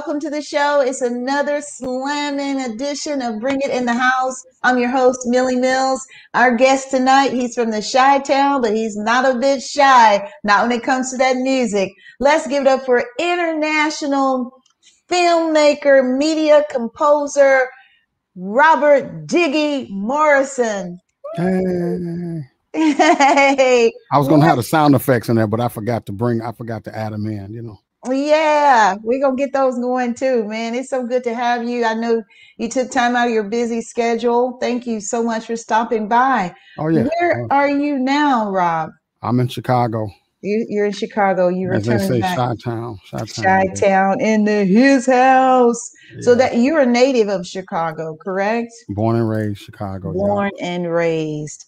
Welcome to the show. It's another slamming edition of Bring It in the House. I'm your host, Millie Mills. Our guest tonight, he's from the Chi Town, but he's not a bit shy, not when it comes to that music. Let's give it up for international filmmaker, media composer, Robert Diggy Morrison. Hey. Hey, I was gonna have the sound effects in there, but I forgot to bring I forgot to add them in, you know. Yeah, we're gonna get those going too, man. It's so good to have you. I know you took time out of your busy schedule. Thank you so much for stopping by. Oh yeah. Where uh, are you now, Rob? I'm in Chicago. You, you're in Chicago. You they say, back. Chi Town. Chi Chi Town in the his house. So that you're a native of Chicago, correct? born and raised Chicago. yeah. Born and raised.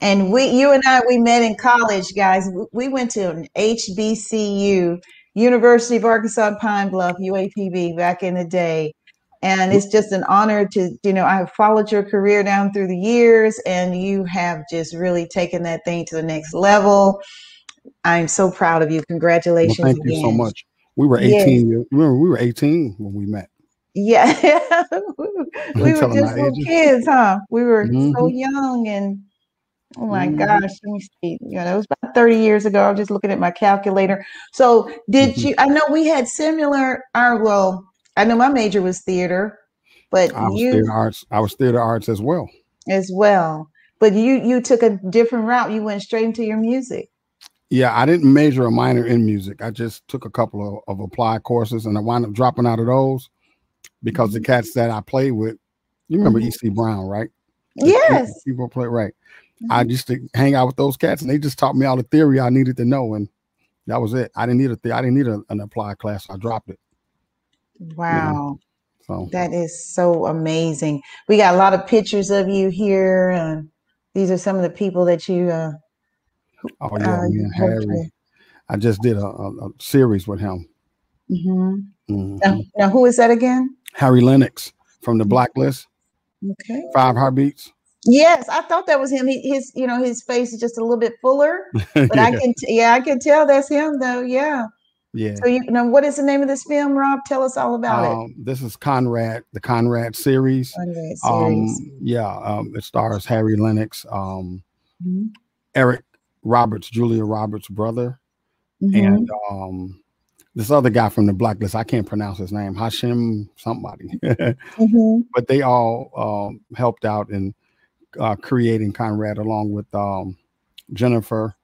And we, you and I, we met in college, guys. We went to an HBCU, University of Arkansas Pine Bluff, UAPB, back in the day. And it's just an honor to, you know, I have followed your career down through the years, and you have just really taken that thing to the next level. I'm so proud of you. Well, Congratulations thank you so much. We were Yes. 18 years. Remember, we were 18 when we met. Yeah, we were just little ages. kids, huh? We were so Mhm. young, and oh my Mhm. gosh, let me see. Yeah, that was about thirty years ago. I was just looking at my calculator. So, did Mhm. you? I know we had similar. Our well, I know my major was theater, but I was you theater arts. I was theater arts as well. as well. But you you took a different route. You went straight into your music. Yeah, I didn't major or minor in music. I just took a couple of, of applied courses and I wound up dropping out of those because the cats that I played with, you remember Mhm. E.C. Brown, right? The Yes. Mm-hmm. People play right. I used to hang out with those cats and they just taught me all the theory I needed to know. And that was it. I didn't need a the- I didn't need a, an applied class. I dropped it. Wow. So That is so amazing. We got a lot of pictures of you here. And these are some of the people that you uh, oh yeah, uh, me and Harry. I just did a, a, a series with him. Mhm. Mhm. Now, now, who is that again? Harry Lennix from the Blacklist, Okay. Five Heartbeats. Yes, I thought that was him. He, his, you know, his face is just a little bit fuller, but I can, t- yeah, I can tell that's him though. Yeah. yeah. So you know, what is the name of this film, Rob? Tell us all about it. Um, this is Conrad, the Conrad series. Conrad Um, yeah, um, it stars Harry Lennix, um, Mhm. Eric Roberts, Julia Roberts' brother, Mhm. and um, this other guy from the Blacklist. I can't pronounce his name, Hashim somebody, Mhm. but they all um, helped out in uh, creating Conrad along with um, Jennifer.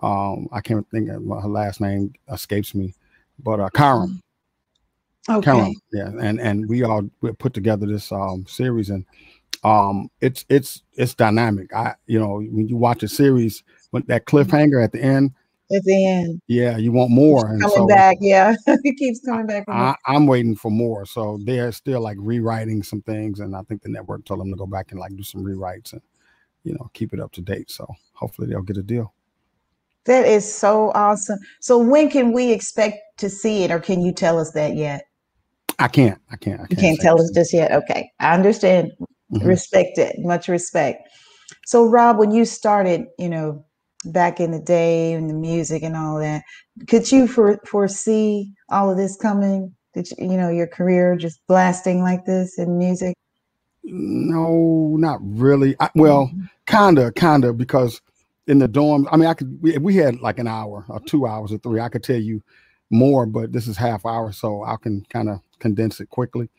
Um, I can't think of her last name escapes me, but uh, Karam. Okay. Karam, yeah, and and we all we put together this um series, and um it's it's it's dynamic. I you know when you watch a series, when that cliffhanger at the end, At the end, yeah, you want more, coming so back. Yeah, it keeps coming back. I, I'm waiting for more. So they're still like rewriting some things, and I think the network told them to go back and like do some rewrites and you know keep it up to date. So hopefully they'll get a deal. That is so awesome. So when can we expect to see it, or can you tell us that yet? I can't, I can't, I You can't, can't tell us just yet. Okay, I understand. Mhm. Respect it. Much respect. So, Rob, when you started, you know, back in the day and the music and all that, could you for, foresee all of this coming? Did you, you know your career just blasting like this in music? No, not really. I, well, Mm-hmm. kinda, kinda, because in the dorms, I mean, I could. We, we had like an hour or two hours or three. I could tell you more, but this is half hour, so I can kind of condense it quickly.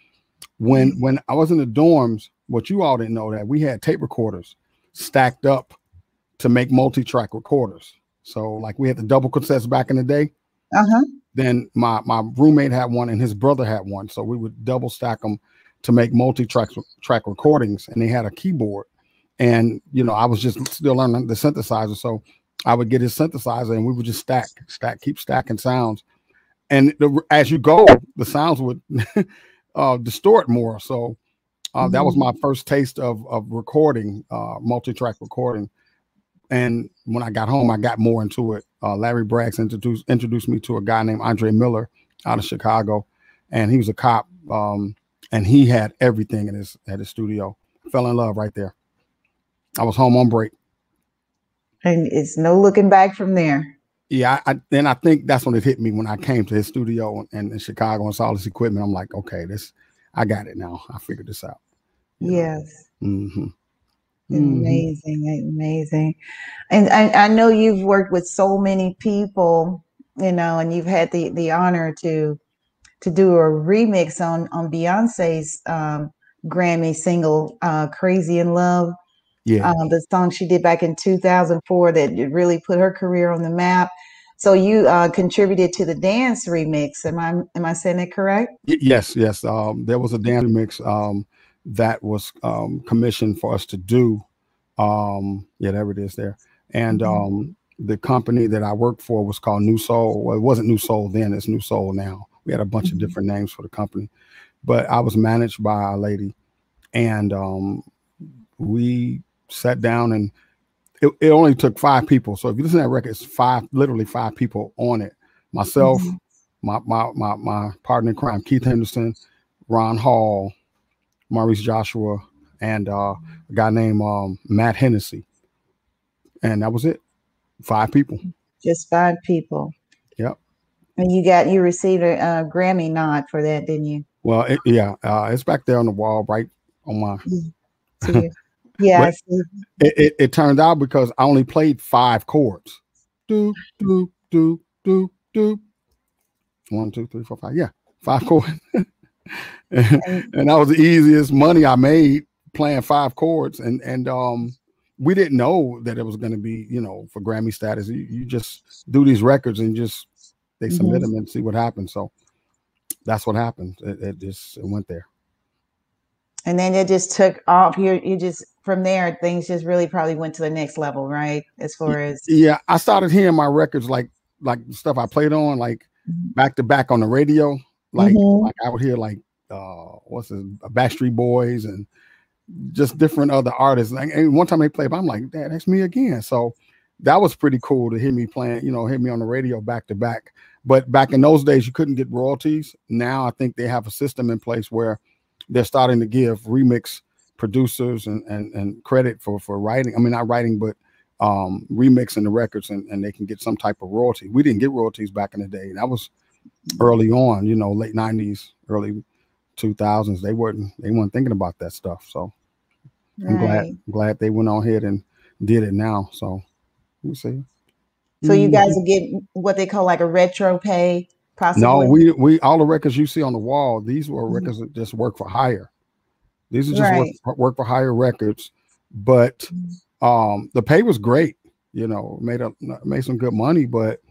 When Mm-hmm. when I was in the dorms, what you all didn't know that we had tape recorders stacked up to make multi-track recorders. So like we had the double cassettes back in the day. Uh huh. Then my my roommate had one and his brother had one, so we would double stack them to make multi-track track recordings, and they had a keyboard. And you know, I was just still learning the synthesizer, so I would get his synthesizer, and we would just stack, stack, keep stacking sounds. And the, as you go, the sounds would uh, distort more. So uh, that was my first taste of of recording, uh, multi-track recording. And when I got home, I got more into it. Uh, Larry Braggs introduced introduced me to a guy named Andre Miller out of Chicago, and he was a cop. Um, and he had everything in his at his studio. Fell in love right there. I was home on break. And it's no looking back from there. Yeah, I, and I think that's when it hit me when I came to his studio and in Chicago and saw this equipment. I'm like, okay, this, I got it now. I figured this out. Yes. Mm-hmm. Amazing, mm-hmm. amazing. And I, I know you've worked with so many people, you know, and you've had the the honor to to do a remix on on Beyonce's um, Grammy single uh, "Crazy in Love." Yeah, um, the song she did back in 2004 that really put her career on the map. So you uh, contributed to the dance remix. Am I am I saying that correct? Y- yes, yes. Um, there was a dance remix. Um, that was um, commissioned for us to do. Um, yeah, there it is there. And mm-hmm. um, the company that I worked for was called Nu Soul. Well, it wasn't Nu Soul then; it's Nu Soul now. We had a bunch mm-hmm. of different names for the company, but I was managed by a lady, and um, we sat down and it, it, only took five people. So if you listen to that record, it's five, literally five people on it. Myself, mm-hmm. my, my my my partner in crime, Keith Henderson, Ron Hall, Maurice Joshua, and uh, a guy named um, Matt Hennessy. And that was it. Five people. Just five people. Yep. And you got you received a, Grammy nod for that, didn't you? Well, it, yeah, uh, it's back there on the wall, right on my. yeah. it, it, it turned out because I only played five chords. Do do do do do. One, two, three, four, five. Yeah, five chords. And, and that was the easiest money I made playing five chords. And and um, we didn't know that it was going to be, you know, for Grammy status. You, you just do these records and just they submit mm-hmm. them and see what happens. So that's what happened. It, it, just it went there. And then it just took off. You you just from there things just really probably went to the next level, right? As far as yeah, I started hearing my records like like stuff I played on like mm-hmm. back to back on the radio. Like, mm-hmm. like I would hear like uh what's it, Backstreet Boys and just different other artists. And one time they played, I'm like, Dad, that's me again. So that was pretty cool to hear me playing, you know, hear me on the radio back to back. But back in those days, you couldn't get royalties. Now I think they have a system in place where they're starting to give remix producers and and, and credit for for writing. I mean, not writing, but um remixing the records and, and they can get some type of royalty. We didn't get royalties back in the day. That was early on, you know, late 90s, early 2000s. They weren't they weren't thinking about that stuff. So I'm glad glad they went on ahead and did it now. So we see. So you guys mm-hmm. will get what they call like a retro pay, possibly. No, we we all the records you see on the wall. These were mm-hmm. records that just work for hire. These are just right. work, work, for hire records, but mm-hmm. um, the pay was great. You know, made a made some good money, but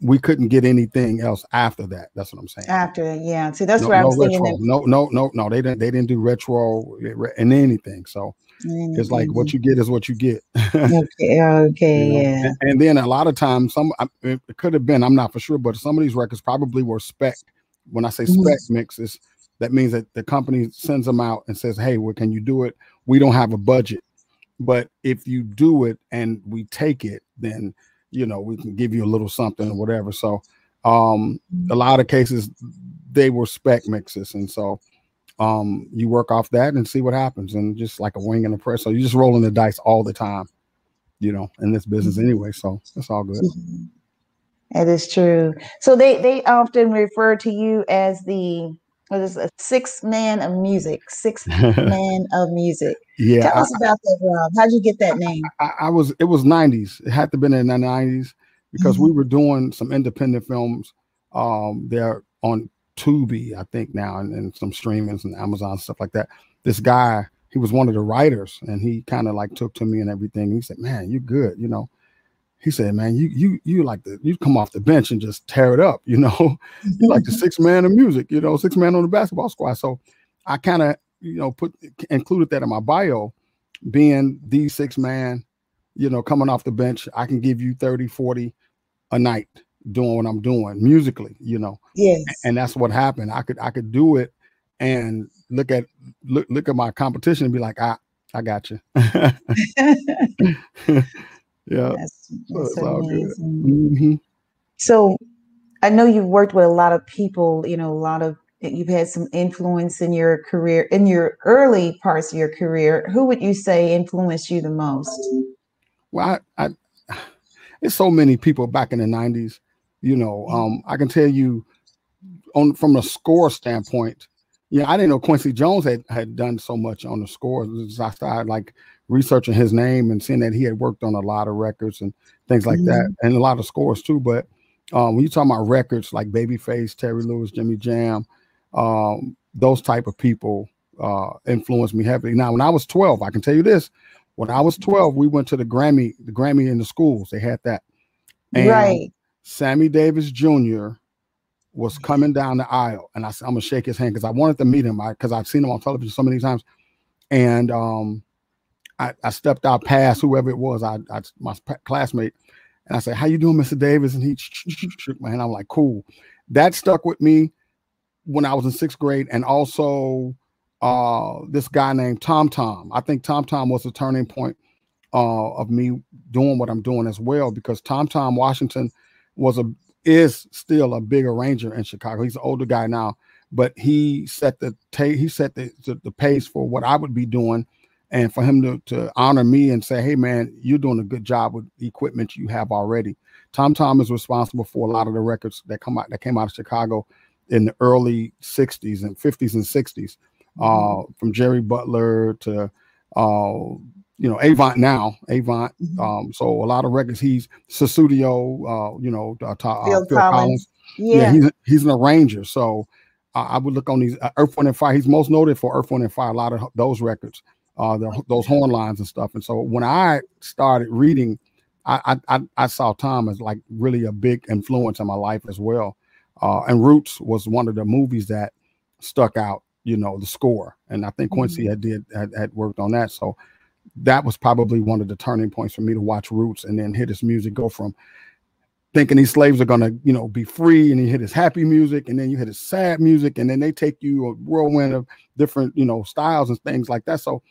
we couldn't get anything else after that. That's what I'm saying. After that, yeah. See, that's no, where I was no thinking. That- no, no, no, no. They didn't. They didn't do retro and anything. So anything. it's like what you get is what you get. okay. Okay. you know? Yeah. And, and, then a lot of times, some it could have been. I'm not for sure, but some of these records probably were spec. When I say spec mm-hmm. mixes, that means that the company sends them out and says, "Hey, well, can you do it? We don't have a budget, but if you do it and we take it, then." You know, we can give you a little something or whatever. So um a lot of cases they were spec mixes. And so um you work off that and see what happens. And just like a wing and a press so you're just rolling the dice all the time you know in this business mm-hmm. anyway. So it's all good. It is true. So they they often refer to you as the what is a six man of music six man of music yeah. Tell us about that, Rob. How'd you get that name? I, I, was it was 90s. It had to have been in the 90s because mm-hmm. we were doing some independent films. Um, they're on Tubi, I think now, and, and some streamings and Amazon stuff like that. This guy, he was one of the writers, and he kind of like took to me and everything. He said, "Man, you're good," you know. He said, "Man, you you you like the you come off the bench and just tear it up, you know. you like the six man of music, you know, six man on the basketball squad." So I kind of you know, put included that in my bio, being the six man, you know, coming off the bench, I can give you 30, 40 a night doing what I'm doing musically, you know. Yes. And that's what happened. I could I could do it and look at look look at my competition and be like, I I got you. yeah. That's, that's so amazing. Mm-hmm. So I know you've worked with a lot of people, you know, a lot of you've had some influence in your career in your early parts of your career who would you say influenced you the most well i i, it's so many people back in the 90s. You know, um, I can tell you on from a score standpoint, yeah, I didn't know Quincy Jones had, had done so much on the score. I started like researching his name and seeing that he had worked on a lot of records and things like mm-hmm. that, and a lot of scores too. But um, when you talk about records like Babyface, Terry Lewis, Jimmy Jam, um, those type of people uh, influenced me heavily. Now, when I was 12, I can tell you this: when I was 12, we went to the Grammy, the Grammy in the schools. They had that, and right. Sammy Davis Jr was coming down the aisle, and I said, "I'm gonna shake his hand because I wanted to meet him because I've seen him on television so many times." And um, I, I, stepped out past whoever it was, I, I my classmate, and I said, "How you doing, Mr. Davis?" And he shook my hand. I'm like, "Cool." That stuck with me when I was in sixth grade, and also uh, this guy named Tom Tom. I think Tom Tom was a turning point uh, of me doing what I'm doing as well because Tom Tom Washington was a is still a big arranger in Chicago. He's an older guy now, but he set the he set the, the, the pace for what I would be doing, and for him to to honor me and say, "Hey, man, you're doing a good job with the equipment you have already." Tom Tom is responsible for a lot of the records that come out that came out of Chicago in the early '60s and '50s and '60s, mm-hmm. uh, from Jerry Butler to uh, you know, Avant now, Avant. Mm-hmm. Um, so a lot of records. He's Sussudio, uh, you know, uh, uh, Phil, Phil Collins. Collins. Yeah. yeah, he's he's an arranger. So I would look on these uh, Earth, Wind and Fire. He's most noted for Earth, Wind and Fire. A lot of those records, uh, the, those horn lines and stuff. And so when I started reading, I, I I saw Tom as like really a big influence in my life as well. Uh, and Roots was one of the movies that stuck out. You know, the score, and I think Quincy mm-hmm. had did had, had worked on that. So that was probably one of the turning points for me to watch Roots and then hit his music go from thinking these slaves are gonna, you know, be free, and you hit his happy music, and then you hit his sad music, and then they take you a whirlwind of different, you know, styles and things like that. So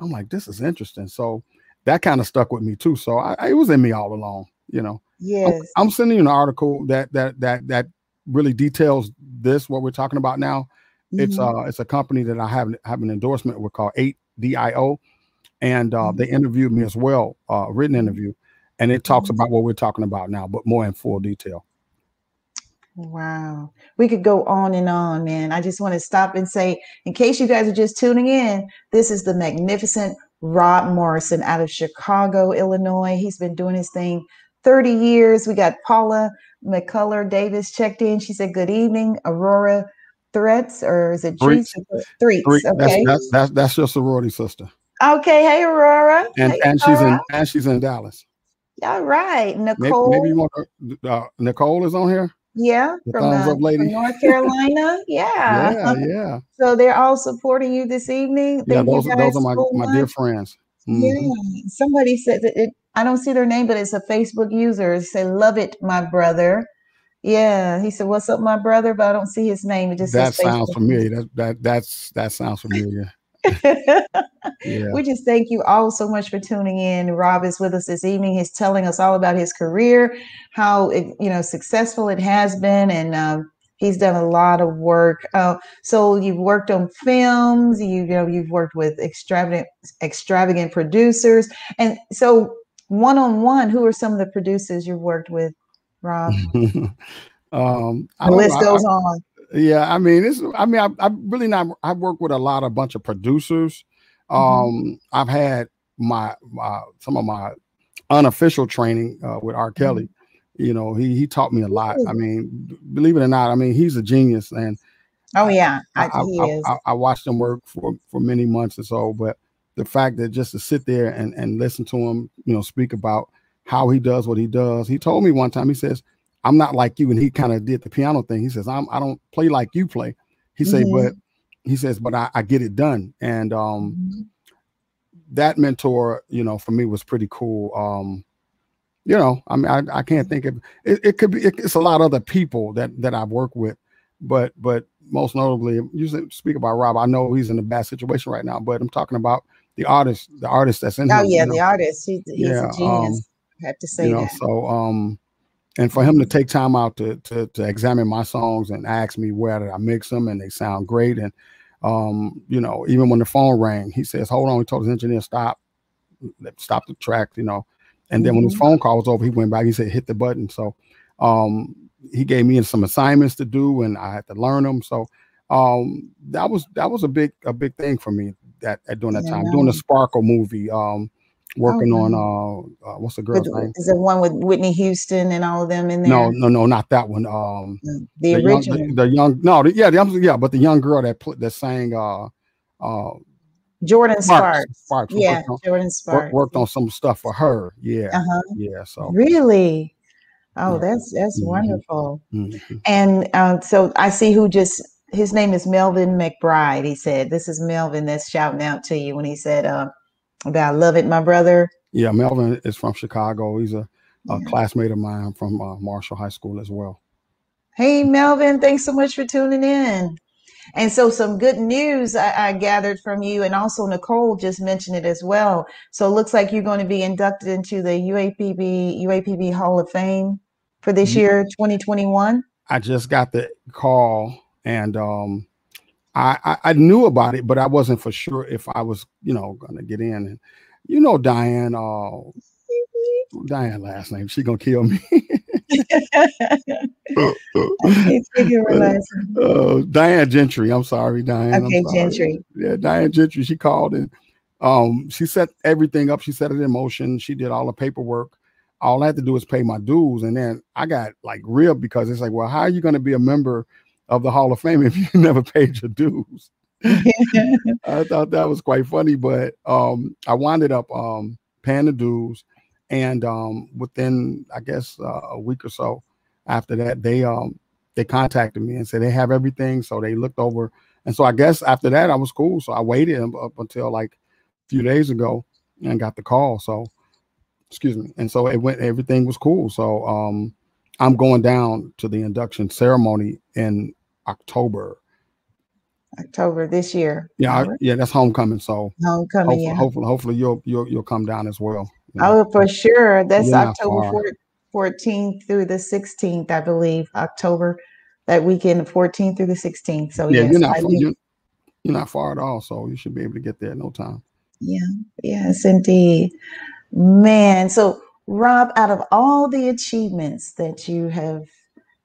I'm like, this is interesting. So that kind of stuck with me too. So I, I, it was in me all along, you know. Yes. I'm, I'm, sending you an article that that that that really details this what we're talking about now. Mm-hmm. It's uh it's a company that I have have an endorsement with called 8DIO and uh, they mm-hmm. interviewed me as well, uh, written mm-hmm. interview, and it talks mm-hmm. about what we're talking about now, but more in full detail. Wow. We could go on and on, man. I just want to stop and say, in case you guys are just tuning in, this is the magnificent Rob Morrison out of Chicago, Illinois. He's been doing his thing 30 years. We got Paula McCullough Davis checked in. She said, Good evening, Aurora Threats, or is it Threats? Threats. Okay. That's, that's, that's, that's your sorority sister. Okay, hey Aurora. And hey, and she's in and she's in Dallas. All right, Nicole. Maybe, maybe you want to, uh, Nicole is on here. Yeah, from, uh, from, North Carolina. yeah, yeah, yeah. So they're all supporting you this evening. yeah, those, those are my, my dear friends. Mm-hmm. Yeah, somebody said that it, I don't see their name, but it's a Facebook user. It say, "Love it, my brother." Yeah, he said, "What's up, my brother?" But I don't see his name. It just that sounds familiar. That that that's that sounds familiar yeah. We just thank you all so much for tuning in. Rob is with us this evening. He's telling us all about his career, how it, you know successful it has been, and um, he's done a lot of work. Uh, so you've worked on films. You, you know you've worked with extravagant extravagant producers, and so one on one, who are some of the producers you've worked with, Rob? um, the list goes I, on yeah i mean it's i mean I, I really not i work with a lot of bunch of producers mm-hmm. um mm-hmm. i've had my, my some of my unofficial training uh, with r kelly mm-hmm. you know he he taught me a lot i mean believe it or not i mean he's a genius and oh yeah I, I, I, I, watched him work for for many months or so but the fact that just to sit there and and listen to him you know speak about how he does what he does he told me one time he says I'm not like you. And he kind of did the piano thing. He says, I'm I don't play like you play. He mm-hmm. say, but he says, but I, I get it done. And um mm-hmm. that mentor, you know, for me was pretty cool. Um, you know, I mean, I, I can't think of it, it could be it, it's a lot of other people that that I've worked with, but but most notably, you speak about Rob. I know he's in a bad situation right now, but I'm talking about the artist, the artist that's in. There. Oh him, yeah, you know? the artist. He, he's yeah, a genius. Um, I have to say you know, that. So um, and for him to take time out to, to, to examine my songs and ask me where did I mix them and they sound great. And, um, you know, even when the phone rang, he says, hold on. He told his engineer, stop, stop the track, you know, And then when his phone call was over, he went back. He said, "Hit the button." So um, he gave me some assignments to do, and I had to learn them. So um, that was that was a big a big thing for me that at during that Yeah. time doing the Sparkle movie. Um, working Oh, on uh, uh, what's the girl's name? Is the one with Whitney Houston and all of them in there? No, no, no, not that one. Um, the, young, original the, the young, no, the, yeah, the, yeah, but the young girl that pl- that sang uh, uh, Jordin Sparks. Sparks Yeah, worked, on, Jordin Sparks. worked on some stuff for her. Yeah, Uh-huh. yeah. So Really? Oh, Yeah. that's that's Mhm. wonderful. mhm. And um, so I see who just his name is Melvin McBride. He said, "This is Melvin that's shouting out to you when he said uh, about love it, my brother." yeah, Melvin is from Chicago. He's a, a Yeah. classmate of mine from uh, Marshall High School as well. Hey, Melvin, thanks so much for tuning in. And so, some good news I, I gathered from you, and also Nicole just mentioned it as well. So, it looks like you're going to be inducted into the UAPB UAPB Hall of Fame for this Ye- year, 2021. I just got the call and um I, I knew about it, but I wasn't for sure if I was, you know, gonna get in. And you know Diane, uh Diane last name, she gonna kill me. I can't her last name. uh, Diane Gentry. I'm sorry, Diane. Okay, sorry. Gentry. Yeah, Diane Gentry. She called and um she set everything up. She set it in motion. She did all the paperwork. All I had to do is pay my dues, and then I got like real because it's like, well, how are you going to be a member of the Hall of Fame if you never paid your dues? I thought that was quite funny, but um, I winded up um, paying the dues, and um, within I guess uh, a week or so after that, they um, they contacted me and said they have everything, so they looked over, and so I guess after that I was cool. So I waited up up until like a few days ago and got the call. So excuse me, and so it went. Everything was cool. So um, I'm going down to the induction ceremony in October. October this year. Yeah, I- yeah, that's homecoming. So Homecoming, hopefully, yeah. hopefully, hopefully you'll you'll you'll come down as well. you know. Oh, for sure. That's You're October 14th through the 16th, I believe. October, that weekend, 14th through the 16th. So, yeah, yes, you're not far, you're, you're not far at all. So you should be able to get there in no time. Yeah, yes, indeed. Man, so Rob, out of all the achievements that you have,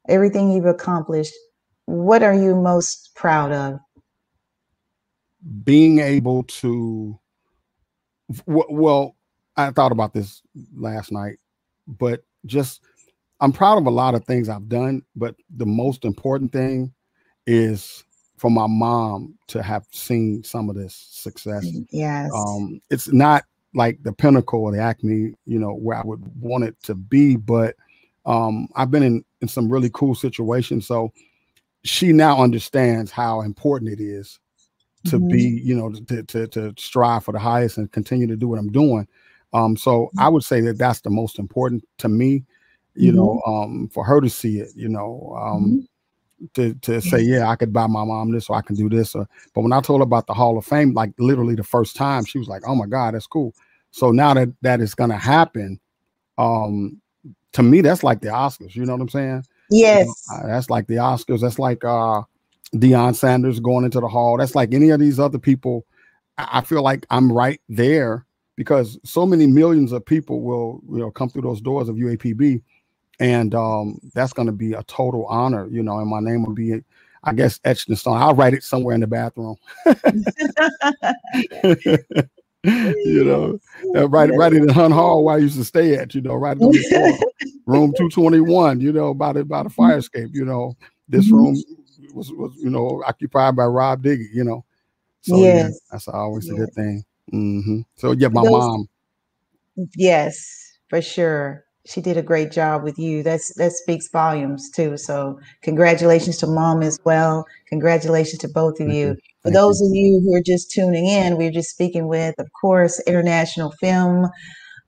everything you've accomplished, what are you most proud of? Being able to, well, I thought about this last night, but just I'm proud of a lot of things I've done, but the most important thing is for my mom to have seen some of this success. Yes. um it's not like the pinnacle or the acme you know where i would want it to be but um i've been in in some really cool situations so she now understands how important it is to Mhm. be you know to, to to strive for the highest and continue to do what i'm doing um so i would say that that's the most important to me you know um for her to see it you know um Mhm. to to say, yeah, I could buy my mom this or I can do this. Or, but when I told her about the Hall of Fame, like literally the first time, she was like, "Oh my God, that's cool." So now that that is going to happen, um, to me, that's like the Oscars. You know what I'm saying? Yes. Uh, that's like the Oscars. That's like uh, Deion Sanders going into the Hall. That's like any of these other people. I, I feel like I'm right there because so many millions of people will you know come through those doors of UAPB, and um, that's going to be a total honor. You know, and my name will be, I guess, etched in stone. I'll write it somewhere in the bathroom. you know, uh, right, right in the Hunt Hall where I used to stay at. You know, right the corner, room two twenty one. You know, by the by the fire escape. You know, this Mhm. room was was you know occupied by Rob Diggy. You know, so yeah, that's always a good thing. hmm So yeah, my Those- mom. Yes, for sure. She did a great job with you. That's that speaks volumes too. So congratulations to mom as well. Congratulations to both of you. For Thank you. those of you who are just tuning in, we're just speaking with, of course, international film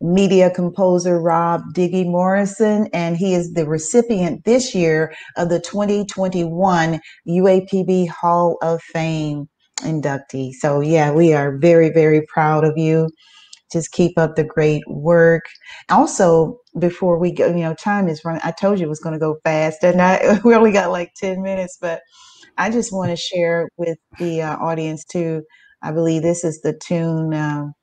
media composer Rob Diggy Morrison, and he is the recipient this year of the 2021 UAPB Hall of Fame inductee. So yeah, we are very, very proud of you. Just keep up the great work. Also, before we go, you know, time is running. I told you it was going to go fast, and I we only got like ten minutes, but I just want to share with the uh, audience too. I believe this is the tune. Um,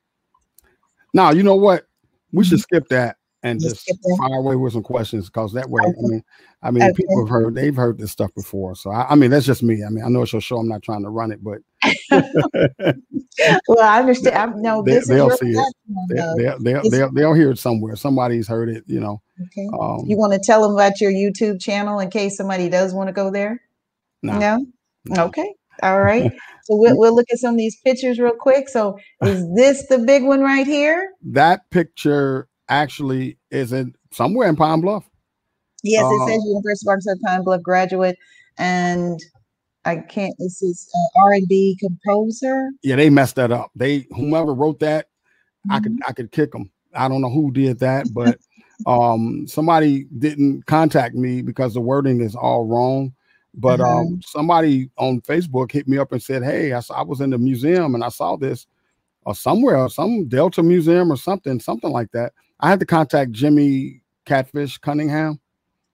Now you know what? We should Mhm. skip that and just fire away with some questions because that way, Okay. I mean, I mean, Okay. people have heard they've heard this stuff before. So I, I mean, that's just me. I mean, I know it's your show. I'm not trying to run it, but Well, I understand. I know they, your see it. they, they'll, they'll, they'll hear it somewhere. Somebody's heard it, you know. Okay. Um, You want to tell them about your YouTube channel in case somebody does want to go there? Nah. No? No. Okay. All right. So we'll, we'll look at some of these pictures real quick. So is this the big one right here? that picture actually is in somewhere in Pine Bluff. Yes, it Uh, says University of Arkansas Pine Bluff graduate, and I can't. This is uh, R and B composer. Yeah, they messed that up. They whomever wrote that, I Mm-hmm. could I could kick them. I don't know who did that, but um somebody didn't contact me because the wording is all wrong. But Uh-huh. um somebody on Facebook hit me up and said, "Hey, I, saw, I was in the museum and I saw this or somewhere, some Delta Museum or something, something like that." I had to contact Jimmy Catfish Cunningham.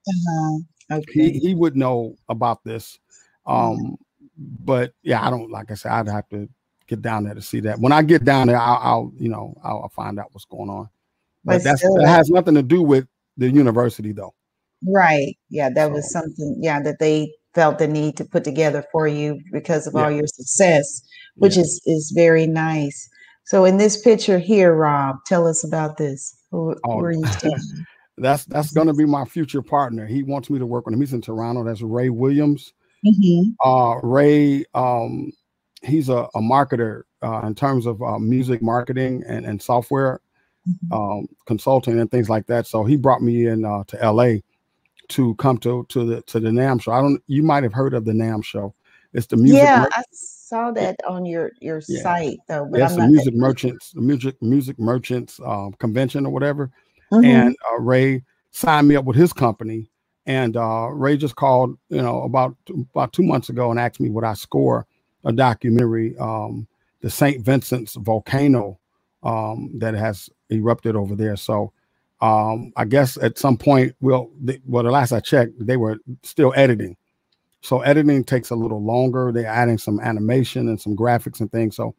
Uh-huh. Okay. he would know about this. Um, but yeah, I don't like I said, I'd have to get down there to see that. When I get down there, I'll, I'll you know I'll, I'll find out what's going on. But But that's still, that has nothing to do with the university though. right. Yeah, that was something. Yeah, that they felt the need to put together for you because of Yeah. all your success, which Yeah. is is very nice. So in this picture here, Rob, tell us about this. Who, who Oh, are you standing? that's that's gonna be my future partner. He wants me to work with him. He's in Toronto. That's Ray Williams. Mhm. Uh, Ray, um, he's a, a marketer uh, in terms of uh, music marketing and, and software Mhm. um, consulting and things like that. So he brought me in uh, to LA to come to to the to the NAMM show. I don't. You might have heard of the NAMM show. It's the music. yeah, mer- I saw that on your your Yeah. site though, but the music merchants, the music music merchants um, convention or whatever. Mhm. And uh, Ray signed me up with his company. And uh, Ray just called, you know, about about two months ago and asked me would I score a documentary, um, the St. Vincent's volcano um, that has erupted over there. So um, I guess at some point, we'll, the, well, the last I checked, they were still editing. So editing takes a little longer. They're adding some animation and some graphics and things. So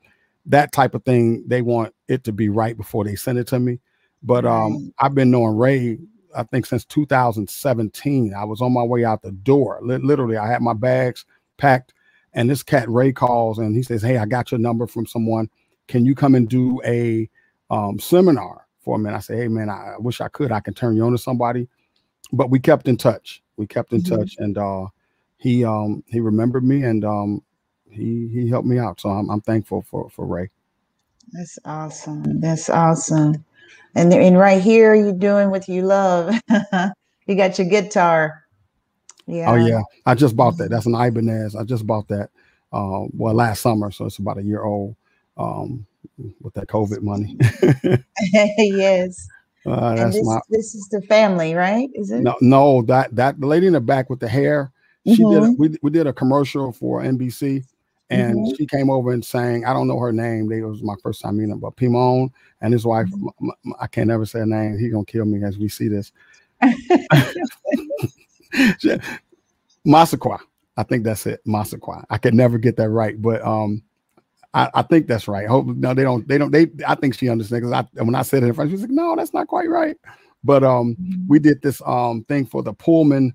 that type of thing, they want it to be right before they send it to me. But um, I've been knowing Ray, I think since 2017. I was on my way out the door. Li- literally, I had my bags packed, and this cat Ray calls and he says, "Hey, I got your number from someone. Can you come and do a um, seminar for a And I say, "Hey, man, I wish I could. I can turn you on to somebody." But we kept in touch. We kept in Mhm. touch, and uh, he um, he remembered me, and um, he he helped me out. So I'm, I'm thankful for for Ray. That's awesome. That's awesome. And and right here, you're doing what you love. you got your guitar. Yeah. Oh yeah, I just bought that. That's an Ibanez. I just bought that. Uh, well, last summer, so it's about a year old. Um, with that COVID money. yes. uh, that's this, my this is the family, right? Is it? no, no. That that the lady in the back with the hair. She did. A, Mhm. we we did a commercial for NBC, and Mhm. she came over and sang. I don't know her name. They, it was my first time meeting her, but Pimon and his wife. Mhm. m- m- I can't ever say her name. He gonna kill me as we see this. Masakwa. I think that's it. Masakwa. I could never get that right, but um, I, I think that's right. Hope no, they don't. They don't. They. I think she understands. 'cause I, when I said it in front, she was like, "No, that's not quite right." But um, we did this um thing for the Pullman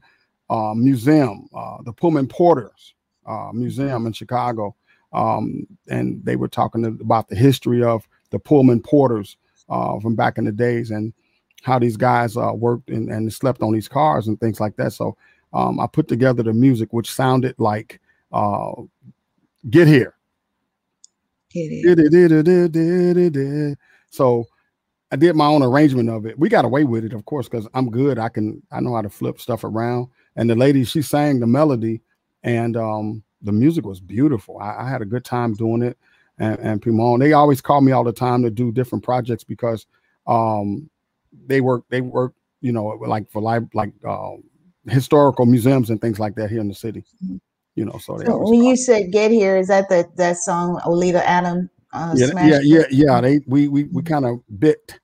uh, Museum, uh, the Pullman Porters uh, Museum in Chicago, um, and they were talking about the history of the Pullman Porters uh, from back in the days and how these guys uh, worked and, and slept on these cars and things like that. So um, I put together the music, which sounded like uh, "Get Here." So I did my own arrangement of it. We got away with it, of course, because I'm good. I can I know how to flip stuff around. And the lady, she sang the melody, and um, the music was beautiful. I, I had a good time doing it. And, and Pimon, they always call me all the time to do different projects because um, they work they work you know like for live like uh, historical museums and things like that here in the city. You know, so So when you said "Get Here," is that the that song Oleta Adam uh, yeah, yeah, yeah, yeah. They we we we kind of bit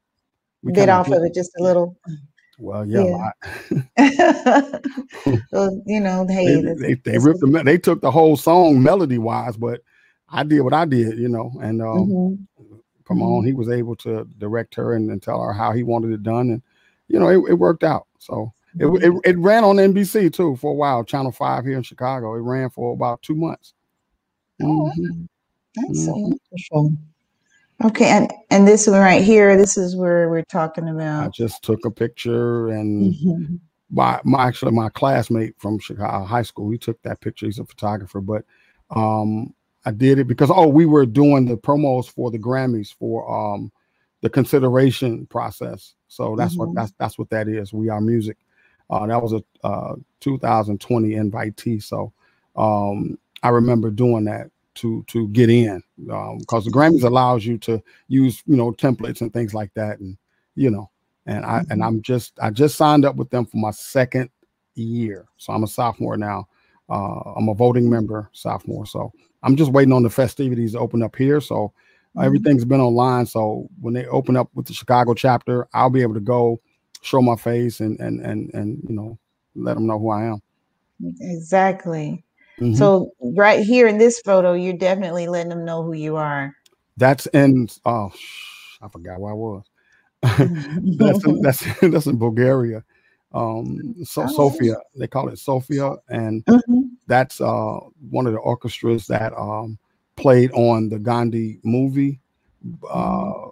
we bit off of it just a little. Well, yeah, Yeah. a lot. well, you know, hey, they, they, they ripped the they took the whole song melody wise, but I did what I did, you know. And um, Mhm. come on, he was able to direct her and, and tell her how he wanted it done, and you know, it, it worked out. So it, it, it ran on NBC too for a while, Channel Five here in Chicago. It ran for about two months. Oh, mm-hmm. that's so mm-hmm. wonderful. Okay, and and this one right here, this is where we're talking about. I just took a picture, and mm-hmm. my my actually my classmate from Chicago High School, he took that picture. He's a photographer, but um, I did it because oh, we were doing the promos for the Grammys for um the consideration process. So that's mm-hmm. what that's that's what that is. We are music. Uh, that was a uh, 2020 invitee. So um, I remember doing that to to get in because um, the Grammys allows you to use you know templates and things like that, and you know, and I mm-hmm. and I'm just I just signed up with them for my second year, so I'm a sophomore now. Uh, I'm a voting member, sophomore, so I'm just waiting on the festivities to open up here. So mm-hmm. everything's been online. So when they open up with the Chicago chapter, I'll be able to go show my face and and and and you know let them know who I am. Exactly. Mm-hmm. So right here in this photo, you're definitely letting them know who you are. That's in oh I forgot where I was. that's in, that's that's in Bulgaria. Um so oh, Sofia, they call it Sofia, and mm-hmm. that's uh one of the orchestras that um played on the Gandhi movie. Uh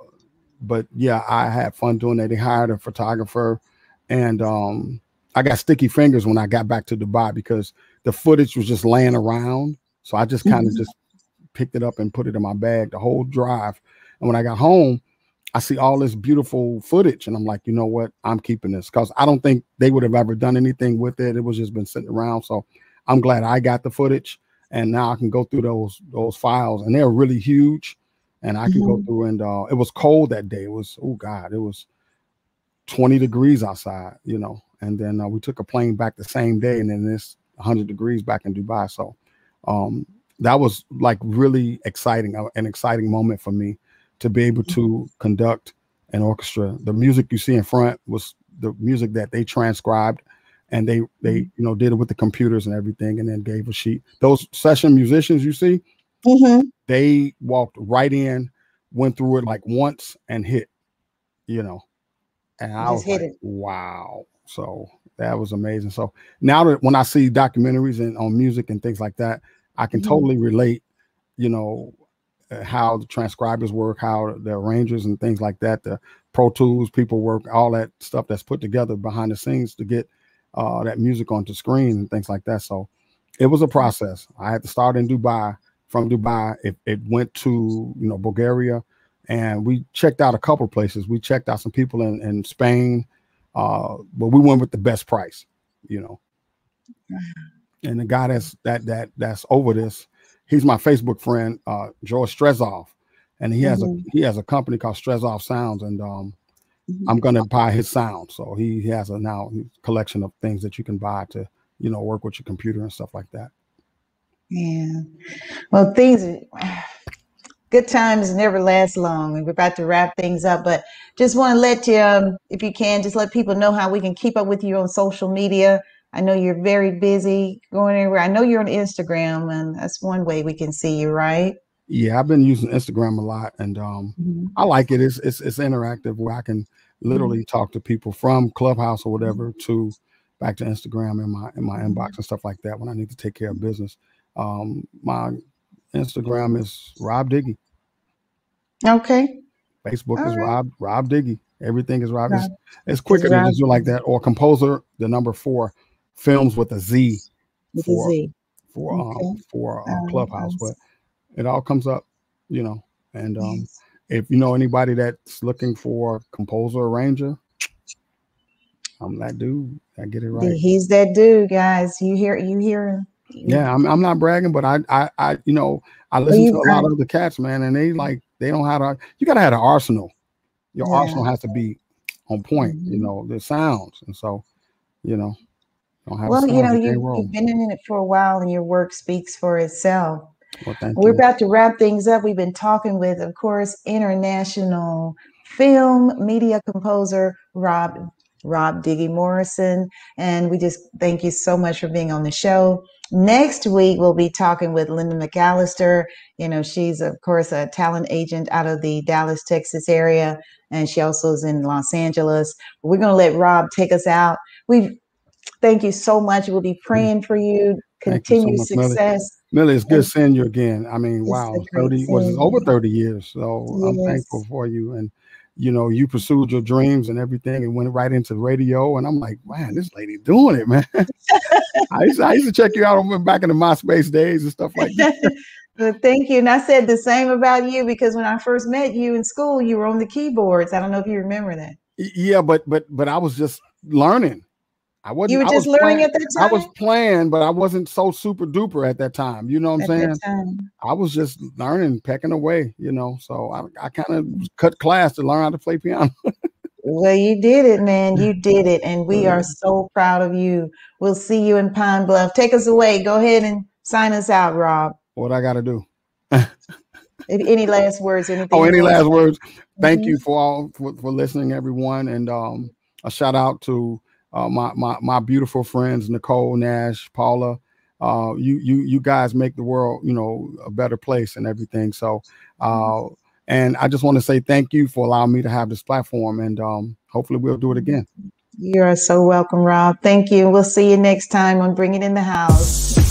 but yeah, I had fun doing that. They hired a photographer and um I got sticky fingers when I got back to Dubai because the footage was just laying around. So I just kind of mm-hmm. just picked it up and put it in my bag the whole drive. And when I got home, I see all this beautiful footage, and I'm like, you know what? I'm keeping this because I don't think they would have ever done anything with it. It was just been sitting around. So I'm glad I got the footage, and now I can go through those those files, and they're really huge, and I can mm-hmm. go through. And uh, it was cold that day. It was oh god, it was 20 degrees outside, you know. And then uh, we took a plane back the same day, and then this 100 degrees back in Dubai. So um, that was like really exciting, uh, an exciting moment for me to be able to mm-hmm. conduct an orchestra. The music you see in front was the music that they transcribed and they they mm-hmm. you know did it with the computers and everything and then gave a sheet. Those session musicians you see, mm-hmm. they walked right in, went through it like once and hit, you know. And I was like, it. wow. So that was amazing. So now that when I see documentaries and on music and things like that, I can mm-hmm. totally relate, you know, uh, how the transcribers work, how the arrangers and things like that, the Pro Tools people work, all that stuff that's put together behind the scenes to get uh, that music onto screen and things like that. So it was a process. I had to start in Dubai. From Dubai, it, it went to you know Bulgaria, and we checked out a couple places. We checked out some people in, in Spain, uh, but we went with the best price, you know. And the guy that's that that that's over this, he's my Facebook friend, uh, George Strezov, and he has mm-hmm. a he has a company called Strezov Sounds, and um, mm-hmm. I'm gonna buy his sound. So he has a now collection of things that you can buy to you know work with your computer and stuff like that. Yeah, well, things good times never last long and we're about to wrap things up but just want to let you um, if you can just let people know how we can keep up with you on social media i know you're very busy going everywhere i know you're on instagram and that's one way we can see you right yeah i've been using instagram a lot and um, mm-hmm. i like it it's, it's, it's interactive where i can literally mm-hmm. talk to people from clubhouse or whatever mm-hmm. to back to instagram in my in my inbox mm-hmm. and stuff like that when i need to take care of business um, my Instagram is Rob Diggy. Okay. Facebook All is right. Rob Rob Diggy. Everything is Rob. Rob. It's, it's quicker it's to just do like that. Or composer, the number four, films with a Z with for a Z. for um, okay. um, for um, Clubhouse, but it all comes up, you know. And um, if you know anybody that's looking for composer arranger, I'm that dude. I get it right. He's that dude, guys. You hear you hear yeah, I'm, I'm not bragging, but I, I, I, you know, I listen to a lot of the cats, man, and they like they don't have a. You gotta have an arsenal. Your yeah. arsenal has to be on point. Mm-hmm. You know the sounds, and so, you know, well, you know, you, have been in it for a while, and your work speaks for itself. Well, We're you. about to wrap things up. We've been talking with, of course, international film media composer Rob Rob Diggy Morrison. And we just thank you so much for being on the show. Next week, we'll be talking with Linda McAllister. You know, she's, of course, a talent agent out of the Dallas, Texas area, and she also is in Los Angeles. We're going to let Rob take us out. We thank you so much. We'll be mm. praying for you. Continue so success. Millie. Millie, it's good seeing you again. I mean, wow, 30 was over 30 years. So yes. I'm thankful for you. And you know, you pursued your dreams and everything and went right into radio. And I'm like, man, this lady doing it, man. I, used to, I, used to, check you out back in the MySpace days and stuff like that. thank you. And I said the same about you because when I first met you in school, you were on the keyboards. I don't know if you remember that. Yeah, but but but I was just learning. I wasn't. You were just learning playing, at that time. I was playing, but I wasn't so super duper at that time. You know what I'm saying? I was just learning, pecking away. You know, so I, I kind of cut class to learn how to play piano. well, you did it, man. You did it, and we are so proud of you. We'll see you in Pine Bluff. Take us away. Go ahead and sign us out, Rob. What I got to do? any last words? Anything? Oh, any last words? Thank mm-hmm. you for all for, for listening, everyone, and um, a shout out to uh, my my my beautiful friends Nicole Nash, Paula. Uh, you you you guys make the world you know a better place and everything. So, uh, and I just want to say thank you for allowing me to have this platform, and um, hopefully we'll do it again. You are so welcome, Rob. Thank you. We'll see you next time on Bring It in the House.